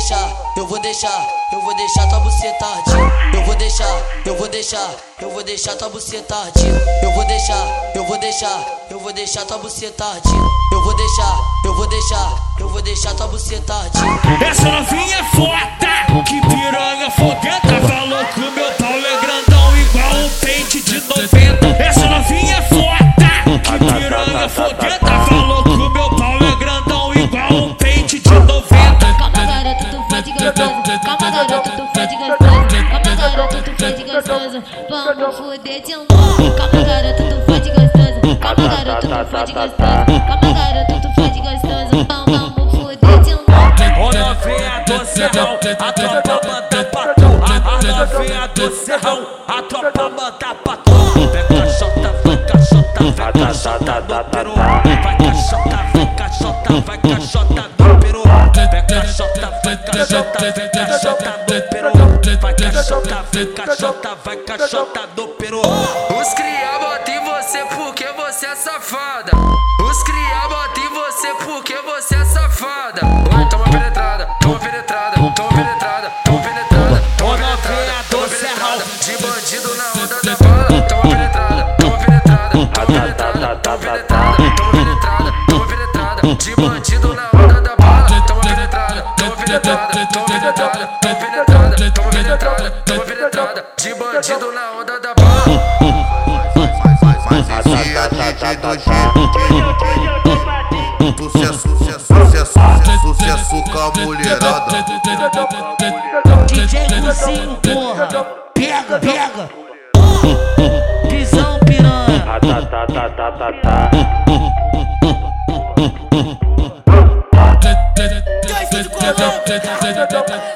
deixar, eu vou deixar tua buceta arder. Eu vou deixar, eu vou deixar, eu vou deixar tua buceta arder. Eu vou deixar, eu vou deixar, eu vou deixar tua buceta arder. Eu vou deixar, eu vou deixar, eu vou deixar tua buceta arder. Essa novinha Vamos fuder de novo. Calma, garoto, tu faz de gostoso. Calma, garoto, tu faz de gostoso. Calma, garoto, tu faz de gostoso. Vamos, fuder de novo. Ô novinha do serrão, a tropa manda pra tu. A, novinha do serrão, a tropa manda pra tu. Vem caixota, vai caixota. Vai caixota, vem caixota, vai caixota Vai caixota, vem caixota, vai caixota do peru. Os cria bota em você porque você é safada. Os cria bota em você porque você é safada. Oi, toma penetrada, toma penetrada, toma penetrada, toma penetrada, toma penetrada, toma penetrada. De bandido na onda da bala. Toma penetrada, toma penetrada, toma penetrada, toma penetrada, toma penetrada, toma penetrada. De bandido na onda da bala. Toma penetrada, toma penetrada, toma penetrada, toma penetrada, penetrada. De bandido na onda da bala. Sucesso, sucesso, sucesso, sucesso com a mulherada. DJ Guzinho, porra. Pega, pega. Visão piranha.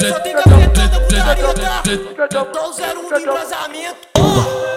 Só tem cafetada, putaria, tá? Tô 01 de embasamento.